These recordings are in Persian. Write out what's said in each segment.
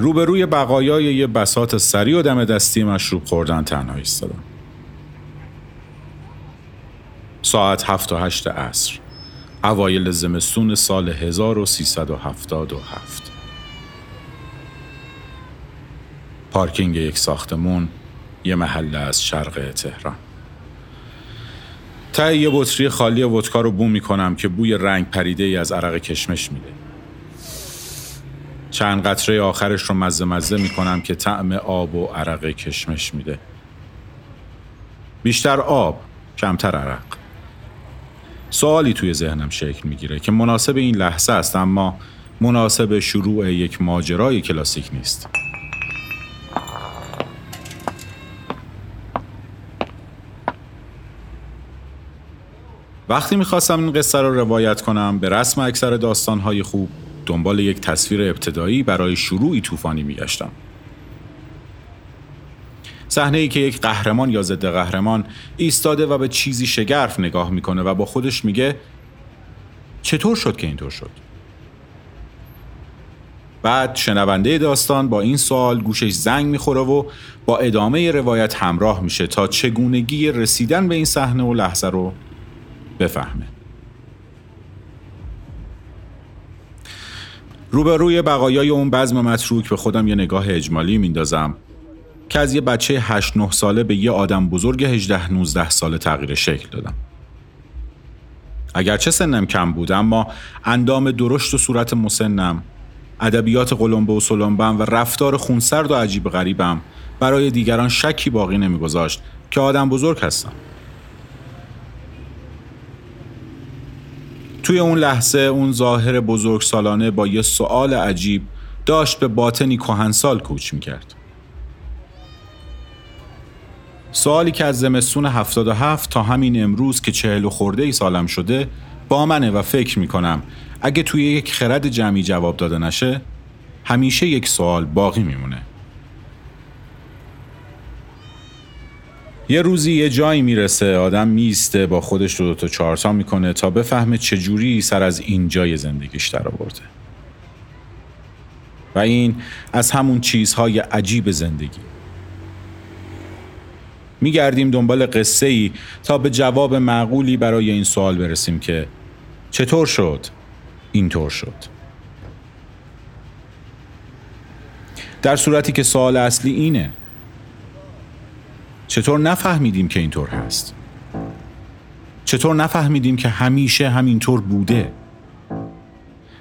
روبروی بقایای یه بسات سری و دم دستی مشروب خوردن تنها ایستادم ساعت هفت و هشت عصر. اوایل زمستون سال 1377 پارکینگ یک ساختمون یه محله از شرق تهران. تا یه بطری خالی ودکا رو بو می‌کنم که بوی رنگ پریده ای از عرق کشمش میده. چند قطره آخرش رو مزه مزه می‌کنم که طعم آب و عرق کشمش میده. بیشتر آب کمتر عرق. سوالی توی ذهنم شکل می‌گیره که مناسب این لحظه است اما مناسب شروع یک ماجرای کلاسیک نیست. وقتی می‌خواستم این قصه رو روایت کنم به رسم اکثر داستانهای خوب دنبال یک تصویر ابتدایی برای شروعی طوفانی میگشتم. صحنه ای که یک قهرمان یا ضد قهرمان ایستاده و به چیزی شگرف نگاه می‌کنه و با خودش میگه چطور شد که اینطور شد؟ بعد شنونده داستان با این سوال گوشش زنگ می‌خوره و با ادامه روایت همراه میشه تا چگونگی رسیدن به این صحنه و لحظه رو بفهمه. روبروی بقایای اون بزم متروک به خودم یه نگاه اجمالی میندازم که از یه بچه 8 9 ساله به یه آدم بزرگ 18 19 ساله تغییر شکل دادم. اگرچه سنم کم بود اما اندام درشت و صورت مسنم ادبیات قلمبه و سلمبم و رفتار خونسرد و عجیب غریبم برای دیگران شکی باقی نمیگذاشت که آدم بزرگ هستم. توی اون لحظه اون ظاهر بزرگ سالانه با یه سوال عجیب داشت به باطنی کهنسال کوچ می‌کرد. سوالی که از زمستون 77 تا همین امروز که چهل و خورده ای سالم شده با منه و فکر می‌کنم اگه توی یک خرد جمعی جواب داده نشه همیشه یک سوال باقی میمونه یه روزی یه جایی می‌رسه آدم میسته با خودش رو دو تا چارتا می‌کنه تا بفهمه چجوری سر از این جای زندگیش در آورده. و این از همون چیزهای عجیب زندگی. میگردیم دنبال قصه ای تا به جواب معقولی برای این سوال برسیم که چطور شد؟ اینطور شد. در صورتی که سوال اصلی اینه چطور نفهمیدیم که اینطور هست؟ چطور نفهمیدیم که همیشه همینطور بوده؟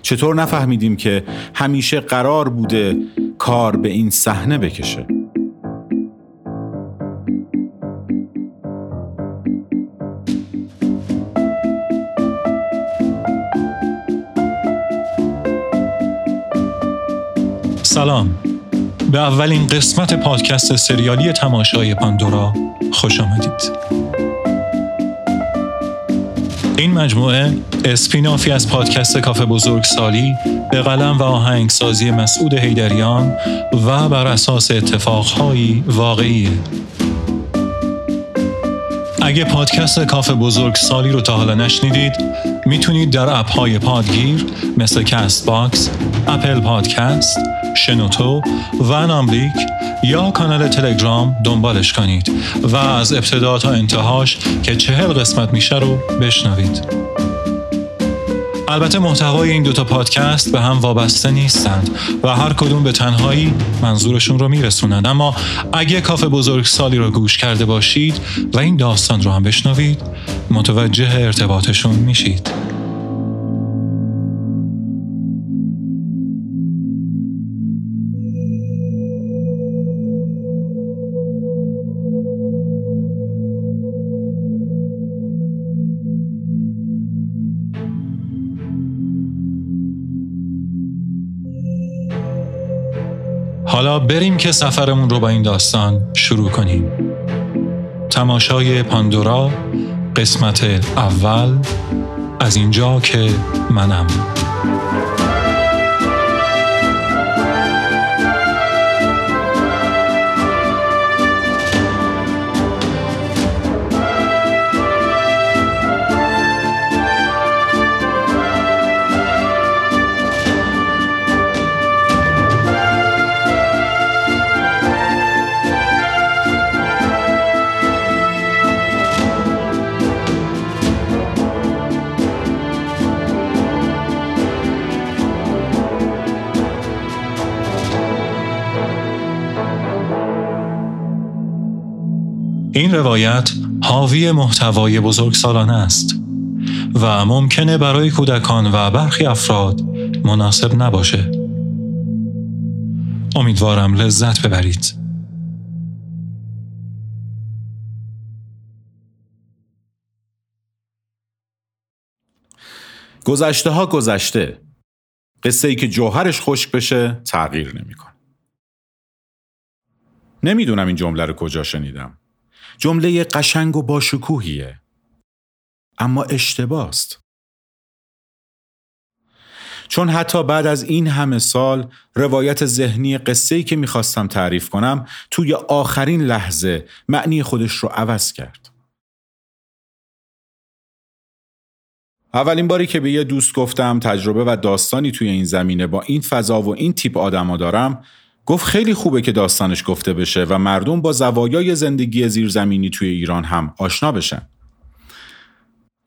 چطور نفهمیدیم که همیشه قرار بوده کار به این صحنه بکشه؟ سلام. به اولین قسمت پادکست سریالی تماشای پاندورا خوش آمدید. این مجموعه اسپینافی از پادکست کافه بزرگ سالی به قلم و آهنگسازی مسعود هیدریان و بر اساس اتفاقهایی واقعیه اگه پادکست کافه بزرگ سالی رو تا حالا نشنیدید می‌تونید در اپ های پادگیر مثل Castbox، Apple Podcast، شنوتو و ناملیک یا کانال تلگرام دنبالش کنید و از ابتدا تا انتهاش که چهل قسمت میشه رو بشنوید. البته محتوای این دوتا پادکست به هم وابسته نیستند و هر کدوم به تنهایی منظورشون رو میرسونند اما اگه کافه بزرگ سالی رو گوش کرده باشید و این داستان رو هم بشنوید متوجه ارتباطشون میشید حالا بریم که سفرمون رو با این داستان شروع کنیم. تماشای پاندورا قسمت اول از اینجا که منم. این روایت حاوی محتوای بزرگ سالانه است و ممکنه برای کودکان و برخی افراد مناسب نباشه. امیدوارم لذت ببرید. گذشته ها گذشته قصه ای که جوهرش خشک بشه تغییر نمی‌کنه. نمی‌دونم این جمله رو کجا شنیدم. جمله قشنگ و باشکوهیه. اما اشتباست. چون حتی بعد از این همه سال روایت ذهنی قصه ای که می‌خواستم تعریف کنم توی آخرین لحظه معنی خودش رو عوض کرد. اولین باری که به یه دوست گفتم تجربه و داستانی توی این زمینه با این فضا و این تیپ آدما دارم گفت خیلی خوبه که داستانش گفته بشه و مردم با زوایای زندگی زیرزمینی توی ایران هم آشنا بشن.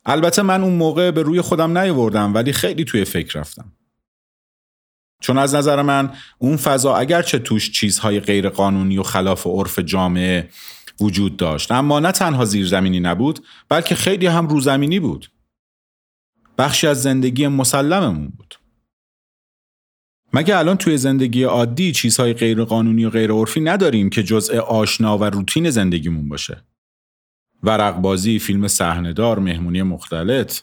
البته من اون موقع به روی خودم نیاوردم ولی خیلی توی فکر رفتم. چون از نظر من اون فضا اگرچه توش چیزهای غیر قانونی و خلاف عرف جامعه وجود داشت اما نه تنها زیرزمینی نبود بلکه خیلی هم روزمینی بود. بخشی از زندگی مسلممون بود. مگه الان توی زندگی عادی چیزهای غیر قانونی و غیر عرفی نداریم که جزء آشنا و روتین زندگیمون باشه؟ ورق بازی، فیلم صحنه‌دار، مهمونی مختلط،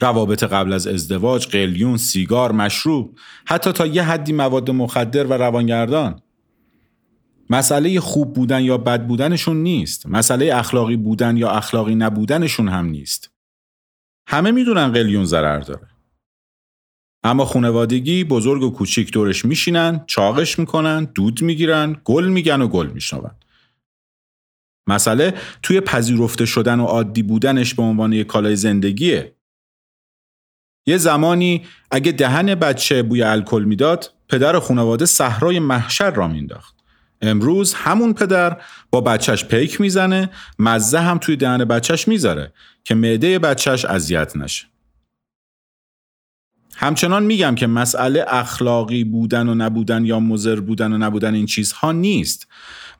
روابط قبل از ازدواج، قلیون، سیگار، مشروب، حتی تا یه حدی مواد مخدر و روانگردان. مسئله خوب بودن یا بد بودنشون نیست. مسئله اخلاقی بودن یا اخلاقی نبودنشون هم نیست. همه می‌دونن قلیون ضرر داره. اما خونوادگی بزرگ و کوچیک دورش میشینن، چاقش می‌کنن، دود می‌گیرن، گل میگن و گل میشنون. مسئله توی پذیرفته شدن و عادی بودنش به عنوان یک کالای زندگیه. یه زمانی اگه دهن بچه بوی الکل می‌داد، پدر خانواده صحرای محشر را مینداخت. امروز همون پدر با بچهش پیک می‌زنه، مزه هم توی دهن بچهش می‌ذاره که معده بچهش اذیت نشه. همچنان میگم که مسئله اخلاقی بودن و نبودن یا مزر بودن و نبودن این چیزها نیست.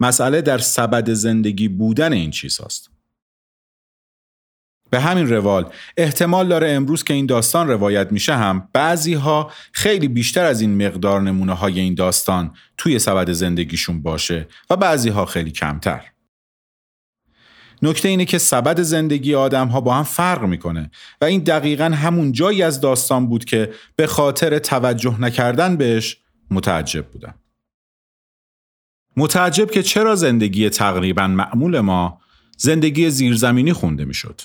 مسئله در سبد زندگی بودن این چیز هاست. به همین روال احتمال داره امروز که این داستان روایت میشه هم بعضی ها خیلی بیشتر از این مقدار نمونه های این داستان توی سبد زندگیشون باشه و بعضی ها خیلی کمتر. نکته اینه که سبد زندگی آدم ها با هم فرق می‌کنه و این دقیقا همون جایی از داستان بود که به خاطر توجه نکردن بهش متعجب بودم. متعجب که چرا زندگی تقریبا معمول ما زندگی زیرزمینی خونده می‌شد.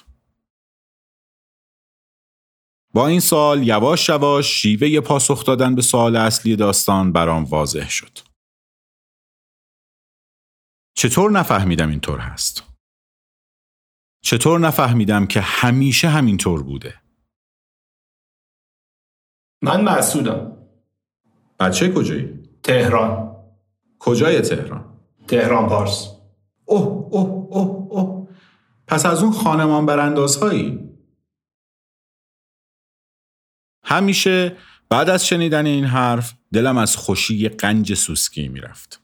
با این سال یواش یواش شیوه پاسخ دادن به سوال اصلی داستان برام واضح شد. چطور نفهمیدم اینطور هست؟ چطور نفهمیدم که همیشه همینطور بوده؟ من مسعودم. بچه کجایی؟ تهران. کجای تهران؟ تهران پارس. اوه اوه اوه اوه پس از اون خانمان براندازهایی؟ همیشه بعد از شنیدن این حرف دلم از خوشی قنج سوسکی می‌رفت.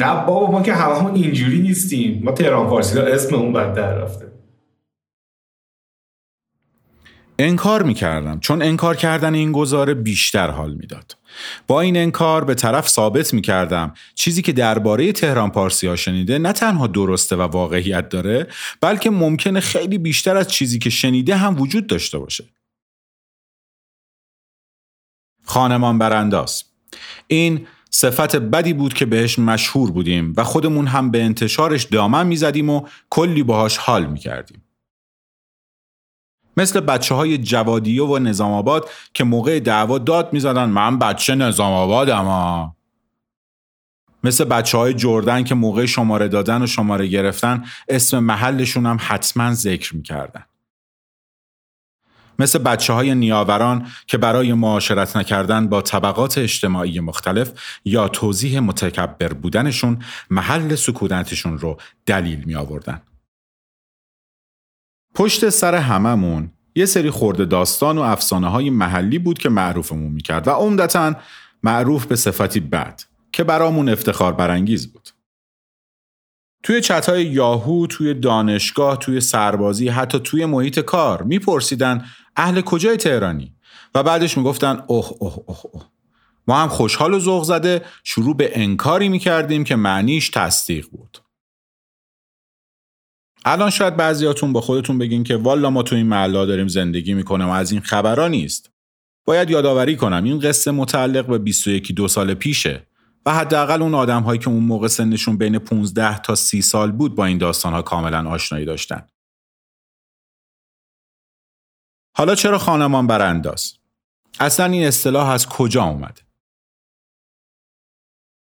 نه بابا ما که هممون اینجوری نیستیم. ما تهران پارسی اسم اون بد در رفته. انکار می‌کردم. چون انکار کردن این گزاره بیشتر حال می‌داد. با این انکار به طرف ثابت می‌کردم چیزی که درباره تهران پارسی ها شنیده نه تنها درسته و واقعیت داره بلکه ممکنه خیلی بیشتر از چیزی که شنیده هم وجود داشته باشه. خانمان برانداز. این صفت بدی بود که بهش مشهور بودیم و خودمون هم به انتشارش دامن می‌زدیم و کلی باهاش حال می‌کردیم. مثل بچه های جوادیه و نظام آباد که موقع دعوا داد می‌زدن من بچه نظام آبادم ها. مثل بچه های جردن که موقع شماره دادن و شماره گرفتن اسم محلشون هم حتما ذکر می‌کردن. مثل بچه های نیاوران که برای معاشرت نکردن با طبقات اجتماعی مختلف یا توضیح متکبر بودنشون محل سکونتشون رو دلیل می آوردن. پشت سر هممون یه سری خورده داستان و افسانه های محلی بود که معروفمون می‌کرد و عمدتا معروف به صفتی بد که برامون افتخار برانگیز بود. توی چتهای یاهو، توی دانشگاه، توی سربازی، حتی توی محیط کار میپرسیدن اهل کجای تهرانی؟ و بعدش می‌گفتن اوه اوه اوه اوه. ما هم خوشحال و ذوق زده شروع به انکاری می‌کردیم که معنیش تصدیق بود. الان شاید بعضیاتون با خودتون بگین که والا ما تو این محلا داریم زندگی می‌کنم و از این خبرها نیست. باید یادآوری کنم این قصه متعلق به 21 دو سال پیشه و حداقل اون آدم هایی که اون موقع سنشون بین 15 تا 30 سال بود با این داستان ها کاملا آشنایی داشتن. حالا چرا خانمان برانداز؟ اصلا این اصطلاح از کجا اومده؟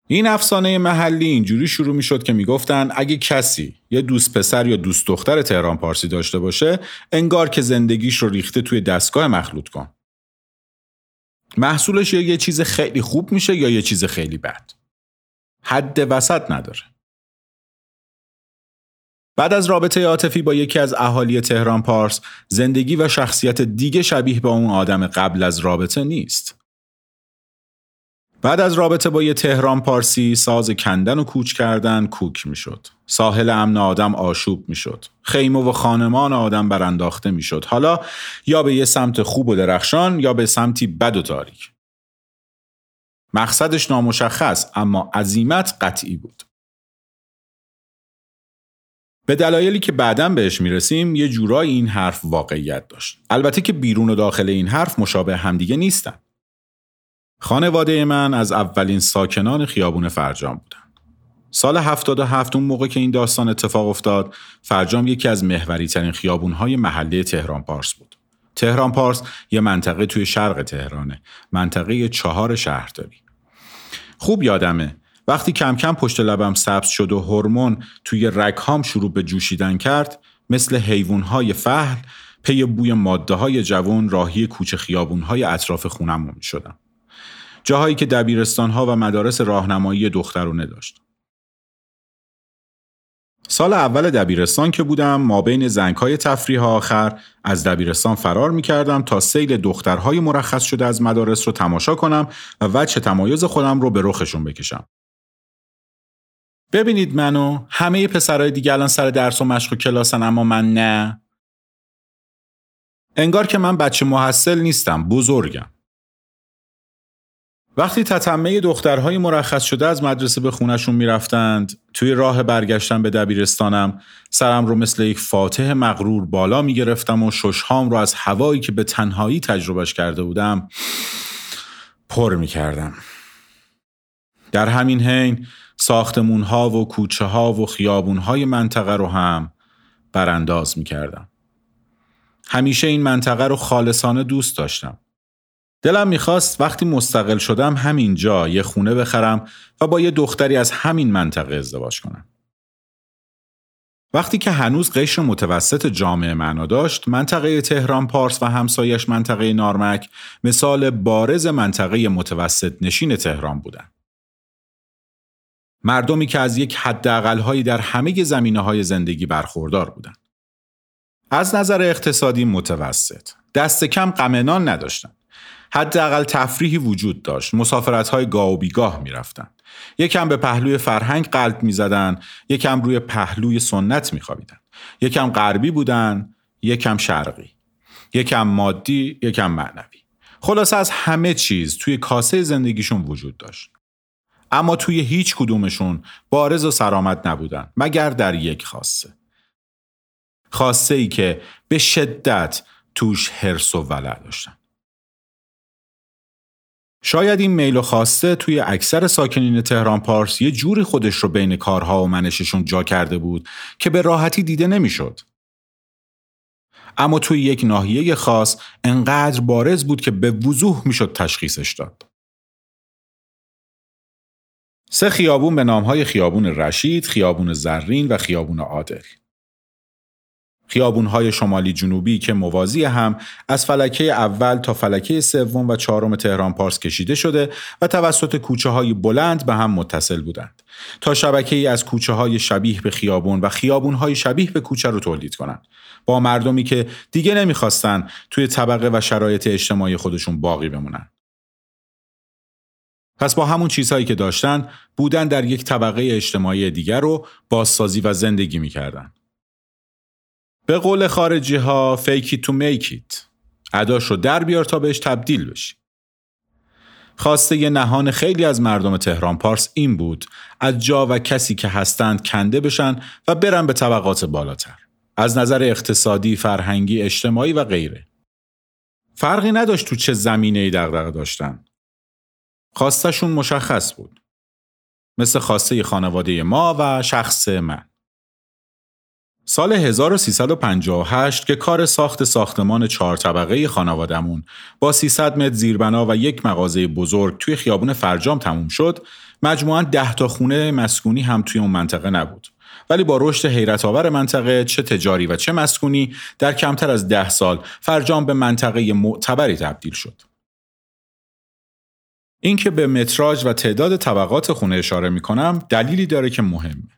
این افسانه محلی اینجوری شروع می شد که می‌گفتن اگه کسی یه دوست پسر یا دوست دختر تهران پارسی داشته باشه انگار که زندگیش رو ریخته توی دستگاه مخلوط کن. محصولش یا یه چیز خیلی خوب میشه یا یه چیز خیلی بد. حد وسط نداره. بعد از رابطه عاطفی با یکی از اهالی تهران پارس زندگی و شخصیت دیگه شبیه به اون آدم قبل از رابطه نیست. بعد از رابطه با یه تهران پارسی ساز کندن و کوچ کردن کوک می‌شد. ساحل امن آدم آشوب می‌شد. خیمه و خانمان آدم برانداخته می‌شد. حالا یا به یه سمت خوب و درخشان یا به سمتی بد و تاریک. مقصدش نامشخص اما عظیمت قطعی بود. به دلایلی که بعدا بهش می‌رسیم یه جورایی این حرف واقعیت داشت. البته که بیرون و داخل این حرف مشابه همدیگه نیستن. خانواده من از اولین ساکنان خیابون فرجام بودن. سال 77 اون موقع که این داستان اتفاق افتاد، فرجام یکی از محوری ترین خیابون های محله تهران پارس بود. تهران پارس یه منطقه توی شرق تهرانه، منطقه چهار شهرداری. خوب یادمه وقتی کم کم پشت لبم سبز شد و هورمون توی رگهام شروع به جوشیدن کرد مثل حیوانهای فهل پی بوی ماده های جوان راهی کوچه خیابون های اطراف خونم می شدم. جاهایی که دبیرستان ها و مدارس راهنمایی دخترونه داشت. سال اول دبیرستان که بودم ما بین زنگ های تفریح آخر از دبیرستان فرار می کردم تا سیل دخترهای مرخص شده از مدارس رو تماشا کنم و وجه تمایز خودم رو به رخشون بکشم. ببینید منو همه پسرهای دیگه الان سر درس و مشق و کلاسن اما من نه. انگار که من بچه محصل نیستم بزرگم. وقتی تتمه دخترهای مرخص شده از مدرسه به خونشون می‌رفتند توی راه برگشتن به دبیرستانم سرم رو مثل یک فاتح مغرور بالا می‌گرفتم و ششهام رو از هوایی که به تنهایی تجربهش کرده بودم پر می‌کردم در همین حین ساختمون ها و کوچه ها و خیابون های منطقه رو هم برانداز می‌کردم همیشه این منطقه رو خالصانه دوست داشتم دلم می‌خواست وقتی مستقل شدم همینجا یه خونه بخرم و با یه دختری از همین منطقه ازدواج کنم. وقتی که هنوز قشر متوسط جامعه معنا داشت، منطقه تهران پارس و همسایش منطقه نارمک مثال بارز منطقه متوسط نشین تهران بودند. مردمی که از یک حداقلهایی در همه زمینه های زندگی برخوردار بودند. از نظر اقتصادی متوسط، دست کم غمنان نداشتند. حداقل تفریحی وجود داشت. مسافرت های گاه و بیگاه می‌رفتند. یکم به پهلوی فرهنگ قلب می‌زدند یکم روی پهلوی سنت میخوابیدند. یکم غربی بودن یکم شرقی. یکم مادی یکم معنوی. خلاصه از همه چیز توی کاسه زندگیشون وجود داشت. اما توی هیچ کدومشون بارز و سرامت نبودن مگر در یک خاصه خاصه ای که به شدت توش حرس و ولع داشتن شاید این میل و خواسته توی اکثر ساکنین تهران پارس یه جوری خودش رو بین کارها و منششون جا کرده بود که به راحتی دیده نمی‌شد. اما توی یک ناحیه خاص انقدر بارز بود که به وضوح می‌شد تشخیصش داد. سه خیابون به نامهای خیابون رشید، خیابون زرین و خیابون عادل. خیابونهای شمالی جنوبی که موازی هم از فلکه اول تا فلکه سوم و چهارم تهران پارس کشیده شده و توسط کوچه های بلند به هم متصل بودند. تا شبکه ای از کوچه های شبیه به خیابون و خیابون های شبیه به کوچه رو تولید کنند. با مردمی که دیگه نمی‌خواستن توی طبقه و شرایط اجتماعی خودشون باقی بمونن. پس با همون چیزهایی که داشتن بودن در یک طبقه اجتماعی دیگر رو بازسازی و زندگی می‌کردن. به قول خارجی ها to make it. عداش رو در بیار تا بهش تبدیل بشی. خواسته یه نهان خیلی از مردم تهران پارس این بود از جا و کسی که هستند کنده بشن و برن به طبقات بالاتر. از نظر اقتصادی، فرهنگی، اجتماعی و غیره. فرقی نداشت تو چه زمینه ای دغدغه داشتن. خواستشون مشخص بود. مثل خواسته خانواده ما و شخص من. سال 1358 که کار ساخت ساختمان چهار طبقه خانوادمون با 300 متر زیربنا و یک مغازه بزرگ توی خیابون فرجام تموم شد، مجموعاً 10 تا خونه مسکونی هم توی اون منطقه نبود. ولی با رشد حیرت آور منطقه چه تجاری و چه مسکونی در کمتر از ده سال فرجام به منطقه معتبری تبدیل شد. اینکه به متراژ و تعداد طبقات خونه اشاره می کنم دلیلی داره که مهمه.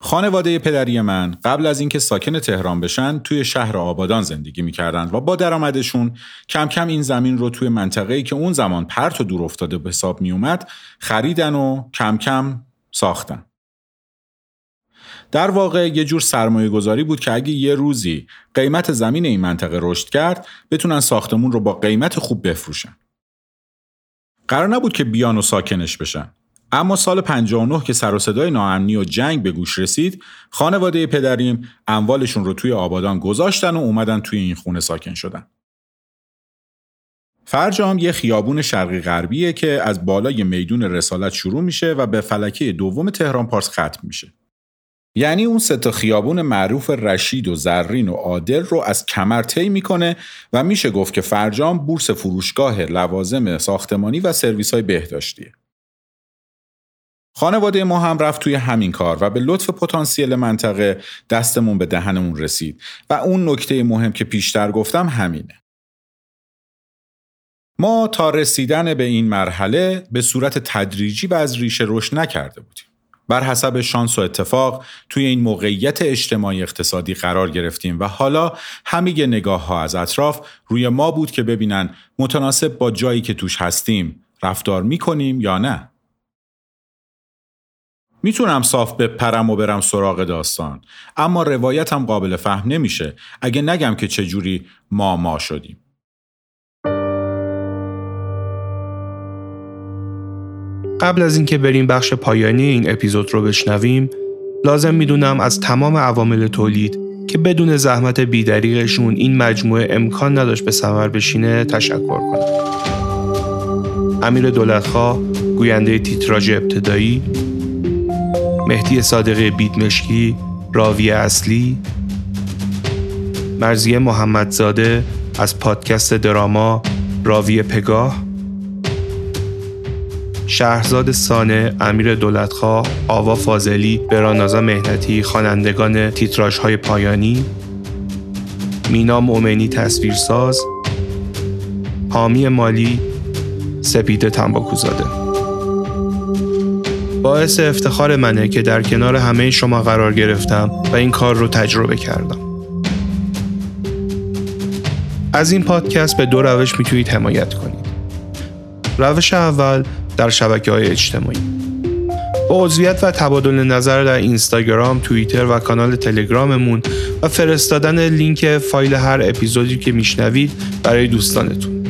خانواده پدری من قبل از اینکه ساکن تهران بشن توی شهر آبادان زندگی می‌کردند و با درآمدشون کم کم این زمین رو توی منطقه‌ای که اون زمان پرت و دور افتاده به حساب می اومد خریدن و کم کم ساختن. در واقع یه جور سرمایه گذاری بود که اگه یه روزی قیمت زمین این منطقه رشد کرد بتونن ساختمون رو با قیمت خوب بفروشن. قرار نبود که بیان و ساکنش بشن. اما سال 59 که سر و صدای ناامنی و جنگ به گوش رسید، خانواده پدریم اموالشون رو توی آبادان گذاشتن و اومدن توی این خونه ساکن شدن. فرجام یه خیابون شرقی غربیه که از بالای میدون رسالت شروع میشه و به فلکه دوم تهران پارس ختم میشه. یعنی اون سه تا خیابون معروف رشید و زرین و عادل رو از کمر طی می‌کنه و میشه گفت که فرجام بورس فروشگاه لوازم ساختمانی و سرویس های بهداشتیه. خانواده ما هم رفت توی همین کار و به لطف پتانسیل منطقه دستمون به دهنمون رسید و اون نکته مهم که پیشتر گفتم همینه. ما تا رسیدن به این مرحله به صورت تدریجی و از ریشه رشد نکرده بودیم. بر حسب شانس و اتفاق توی این موقعیت اجتماعی اقتصادی قرار گرفتیم و حالا همه نگاه ها از اطراف روی ما بود که ببینن متناسب با جایی که توش هستیم رفتار می‌کنیم یا نه. می‌تونم صاف بپرم و برم سراغ داستان اما روایتم قابل فهم نمیشه اگه نگم که چجوری ما ما شدیم. قبل از اینکه بریم بخش پایانی این اپیزود رو بشنویم لازم می‌دونم از تمام عوامل تولید که بدون زحمت بیدریغشون این مجموعه امکان نداشت به ثمر بشینه تشکر کنم. امیر دولتخواه گوینده تیتراژ ابتدایی مهدی صادقی بیدمشکی راوی اصلی مرزیه محمدزاده از پادکست دراما راوی پگاه شهرزاد سانه، امیر دولتخواه، آوا فاضلی، برانازا مهنتی، خوانندگان تیتراژ های پایانی، مینا مومنی تصویرساز، حامی مالی، سپیده تنباکوزاده. باعث افتخار منه که در کنار همه شما قرار گرفتم و این کار رو تجربه کردم. از این پادکست به دو روش می‌تونید حمایت کنید. روش اول در شبکه های اجتماعی با عضویت و تبادل نظر در اینستاگرام، توییتر و کانال تلگراممون و فرستادن لینک فایل هر اپیزودی که میشنوید برای دوستانتون.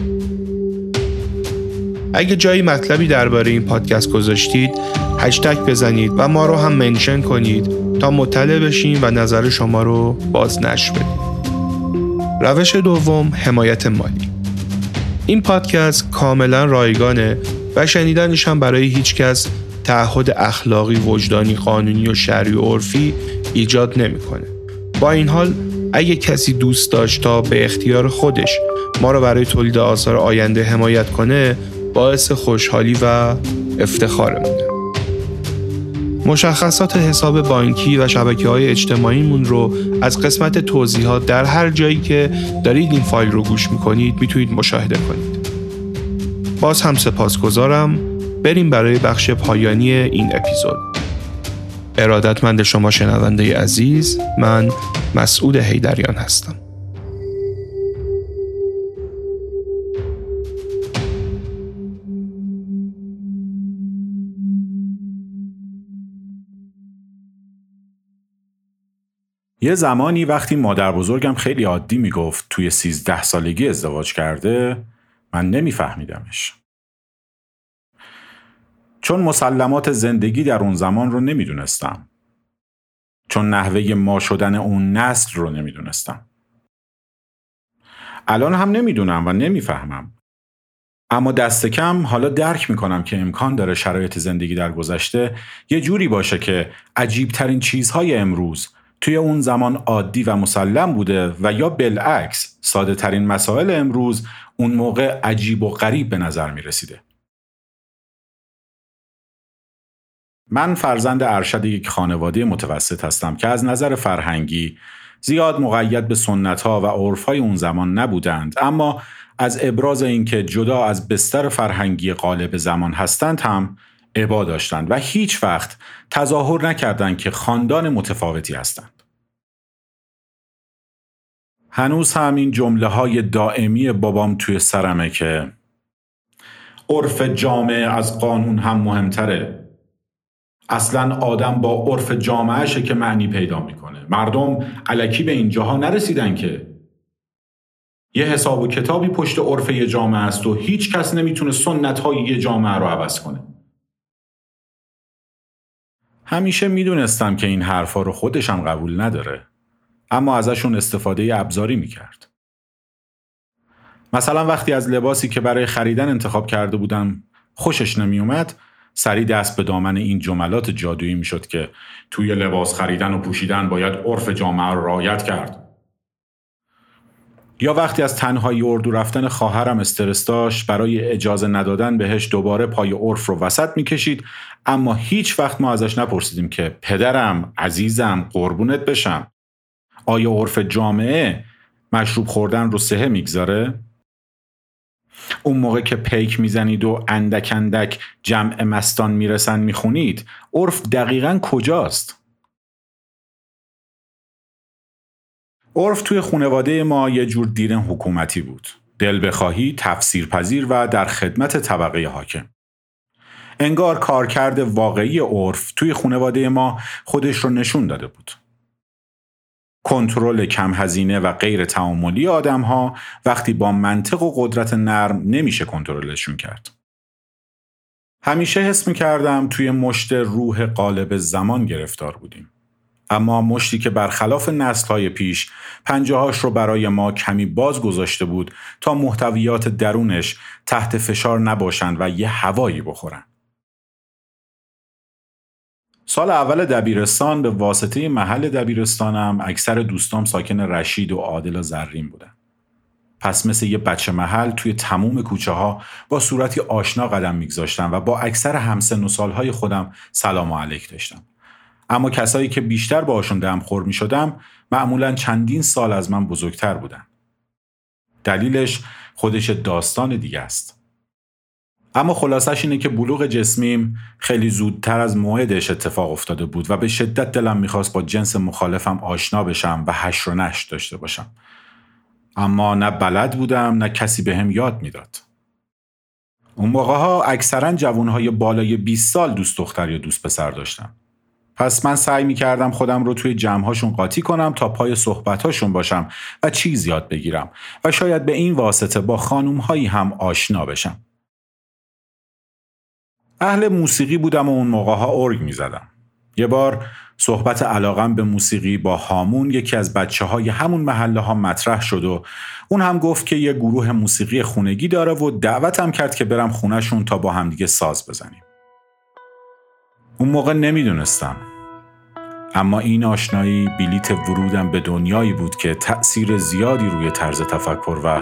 اگه جایی مطلبی درباره این پادکست گذاشتید، هشتگ بزنید و ما رو هم منشن کنید تا مطلع بشیم و نظر شما رو باز بدیم. روش دوم حمایت مالی. این پادکست کاملا رایگانه و شنیدنش هم برای هیچ کس تعهد اخلاقی، وجدانی، قانونی و شرعی و عرفی ایجاد نمی‌کنه. با این حال اگه کسی دوست داشت تا به اختیار خودش ما رو برای تولید آثار آینده حمایت کنه باعث خوشحالی و افتخارمونه. مشخصات حساب بانکی و شبکه های اجتماعیمون رو از قسمت توضیحات در هر جایی که دارید این فایل رو گوش می‌کنید می‌تونید مشاهده کنید. باز هم سپاسگزارم. بریم برای بخش پایانی این اپیزود. ارادتمند شما شنونده عزیز من مسعود هیدریان هستم. یه زمانی وقتی مادر بزرگم خیلی عادی می‌گفت توی سیزده سالگی ازدواج کرده من نمیفهمیدمش. چون مسلمات زندگی در اون زمان رو نمی‌دونستم. چون نحوه ما شدن اون نسل رو نمی‌دونستم. الان هم نمی‌دونم و نمی‌فهمم. اما دست کم حالا درک می‌کنم که امکان داره شرایط زندگی در گذشته یه جوری باشه که عجیب ترین چیزهای امروز توی اون زمان عادی و مسلم بوده و یا بالعکس ساده ترین مسائل امروز اون موقع عجیب و غریب به نظر می رسیده. من فرزند ارشد یک خانواده متوسط هستم که از نظر فرهنگی زیاد مقید به سنت ها و عرف های اون زمان نبودند اما از ابراز اینکه جدا از بستر فرهنگی غالب زمان هستند هم عبا داشتند و هیچ وقت تظاهر نکردند که خاندان متفاوتی هستند. هنوز هم این جمله های دائمی بابام توی سرمه که عرف جامعه از قانون هم مهمتره. اصلا آدم با عرف جامعهشه که معنی پیدا می‌کنه. مردم علکی به اینجاها نرسیدن که یه حساب و کتابی پشت عرف یه جامعه است و هیچ کس نمی‌تونه سنت های یه جامعه رو عوض کنه. همیشه می‌دونستم که این حرفا رو خودشم قبول نداره اما ازشون استفاده ابزاری می‌کرد. مثلا وقتی از لباسی که برای خریدن انتخاب کرده بودم خوشش نمیومد سری دست به دامن این جملات جادویی می‌شد که توی لباس خریدن و پوشیدن باید عرف جامعه رو رعایت کرد. یا وقتی از تنهایی اردو رفتن خواهرم استرس داشت برای اجازه ندادن بهش دوباره پای عرف رو وسط می‌کشید اما هیچ وقت ما ازش نپرسیدیم که پدرم عزیزم قربونت بشم آیا عرف جامعه مشروب خوردن رو سهه می‌گذاره؟ اون موقع که پیک می‌زنید و اندک اندک جمع مستان می‌رسن می‌خونید عرف دقیقا کجاست؟ عرف توی خونواده ما یه جور دین حکومتی بود. دل بخواهی، تفسیر پذیر و در خدمت طبقه حاکم. انگار کارکرد واقعی عرف توی خونواده ما خودش رو نشون داده بود. کنترل کم هزینه و غیر تعاملی آدم ها وقتی با منطق و قدرت نرم نمیشه کنترلشون کرد. همیشه حس می کردم توی مشت روح قالب زمان گرفتار بودیم. اما مشتی که برخلاف های پیش پنجهاش رو برای ما کمی باز گذاشته بود تا محتویات درونش تحت فشار نباشند و یه هوایی بخورن. سال اول دبیرستان به واسطه محل دبیرستانم اکثر دوستام ساکن رشید و عادل و زرین بودن. پس مثل یه بچه محل توی تموم کوچه ها با صورتی آشنا قدم میگذاشتم و با اکثر همسن و سالهای خودم سلام و علیک داشتم. اما کسایی که بیشتر باشون دم خور می شدم معمولا چندین سال از من بزرگتر بودن. دلیلش خودش داستان دیگه است. اما خلاصش اینه که بلوغ جسمیم خیلی زودتر از موعدش اتفاق افتاده بود و به شدت دلم می‌خواست با جنس مخالفم آشنا بشم و هش و نش داشته باشم. اما نه بلد بودم نه کسی به هم یاد می‌داد. اون موقع ها اکثرا جوانهای بالای 20 سال دوست دختر یا دوست پسر داشتم. پس من سعی می کردم خودم رو توی جمعهاشون قاطی کنم تا پای صحبتهاشون باشم و چیز یاد بگیرم و شاید به این واسطه با خانوم هایی هم آشنا بشم. اهل موسیقی بودم و اون موقع ها ارگ می زدم. یه بار صحبت علاقم به موسیقی با هامون یکی از بچه های همون محله ها مطرح شد و اون هم گفت که یه گروه موسیقی خونگی داره و دعوتم کرد که برم خونهشون تا با همدیگه ساز بزنیم. اون موقع نمی‌دونستم اما این آشنایی بلیت ورودم به دنیایی بود که تأثیر زیادی روی طرز تفکر و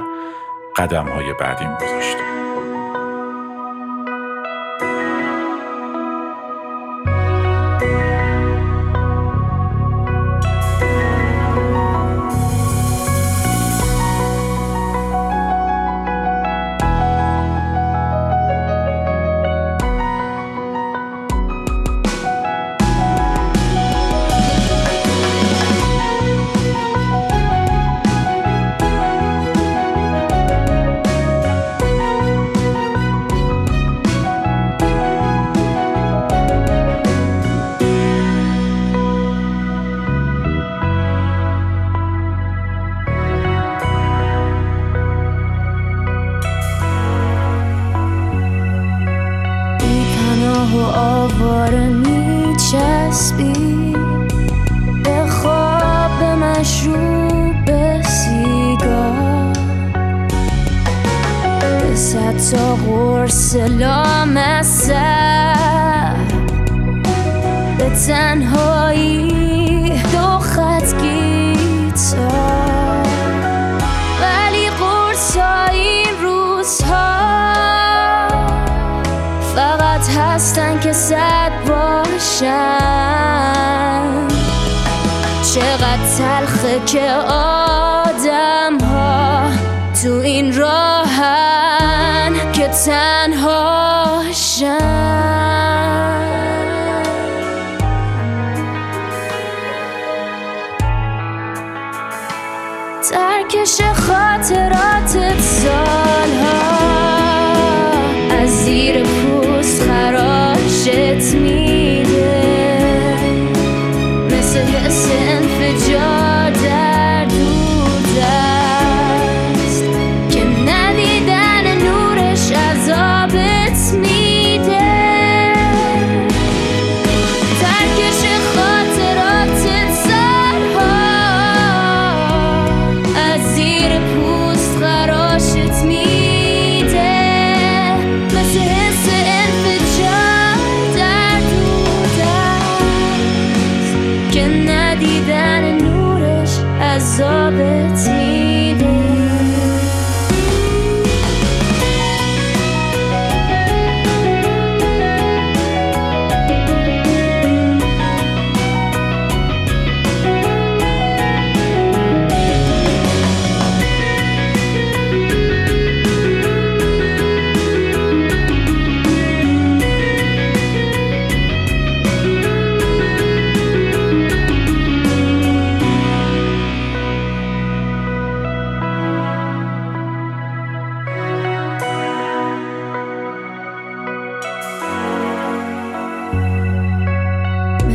قدم های بعدیم گذاشت. chair up.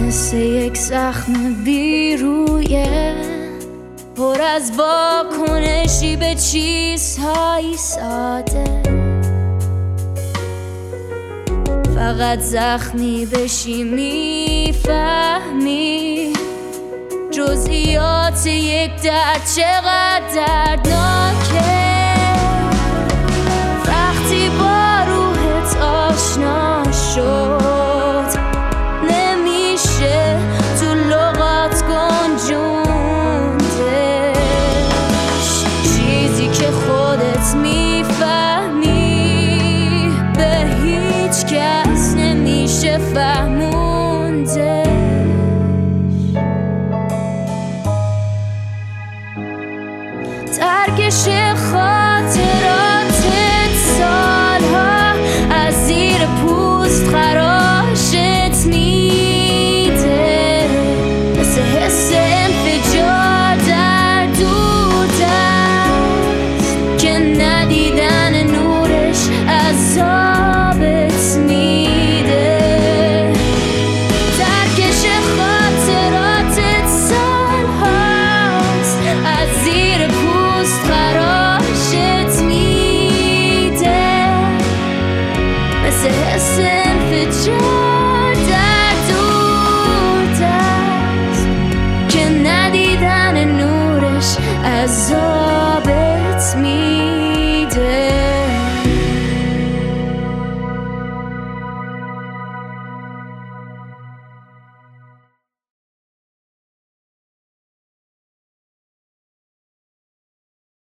مثل یک زخم بیرویه پر از واکنشی به چیزهایی ساده. فقط زخمی بشی می‌فهمی جزئیات یک درد چقدر دردناکه.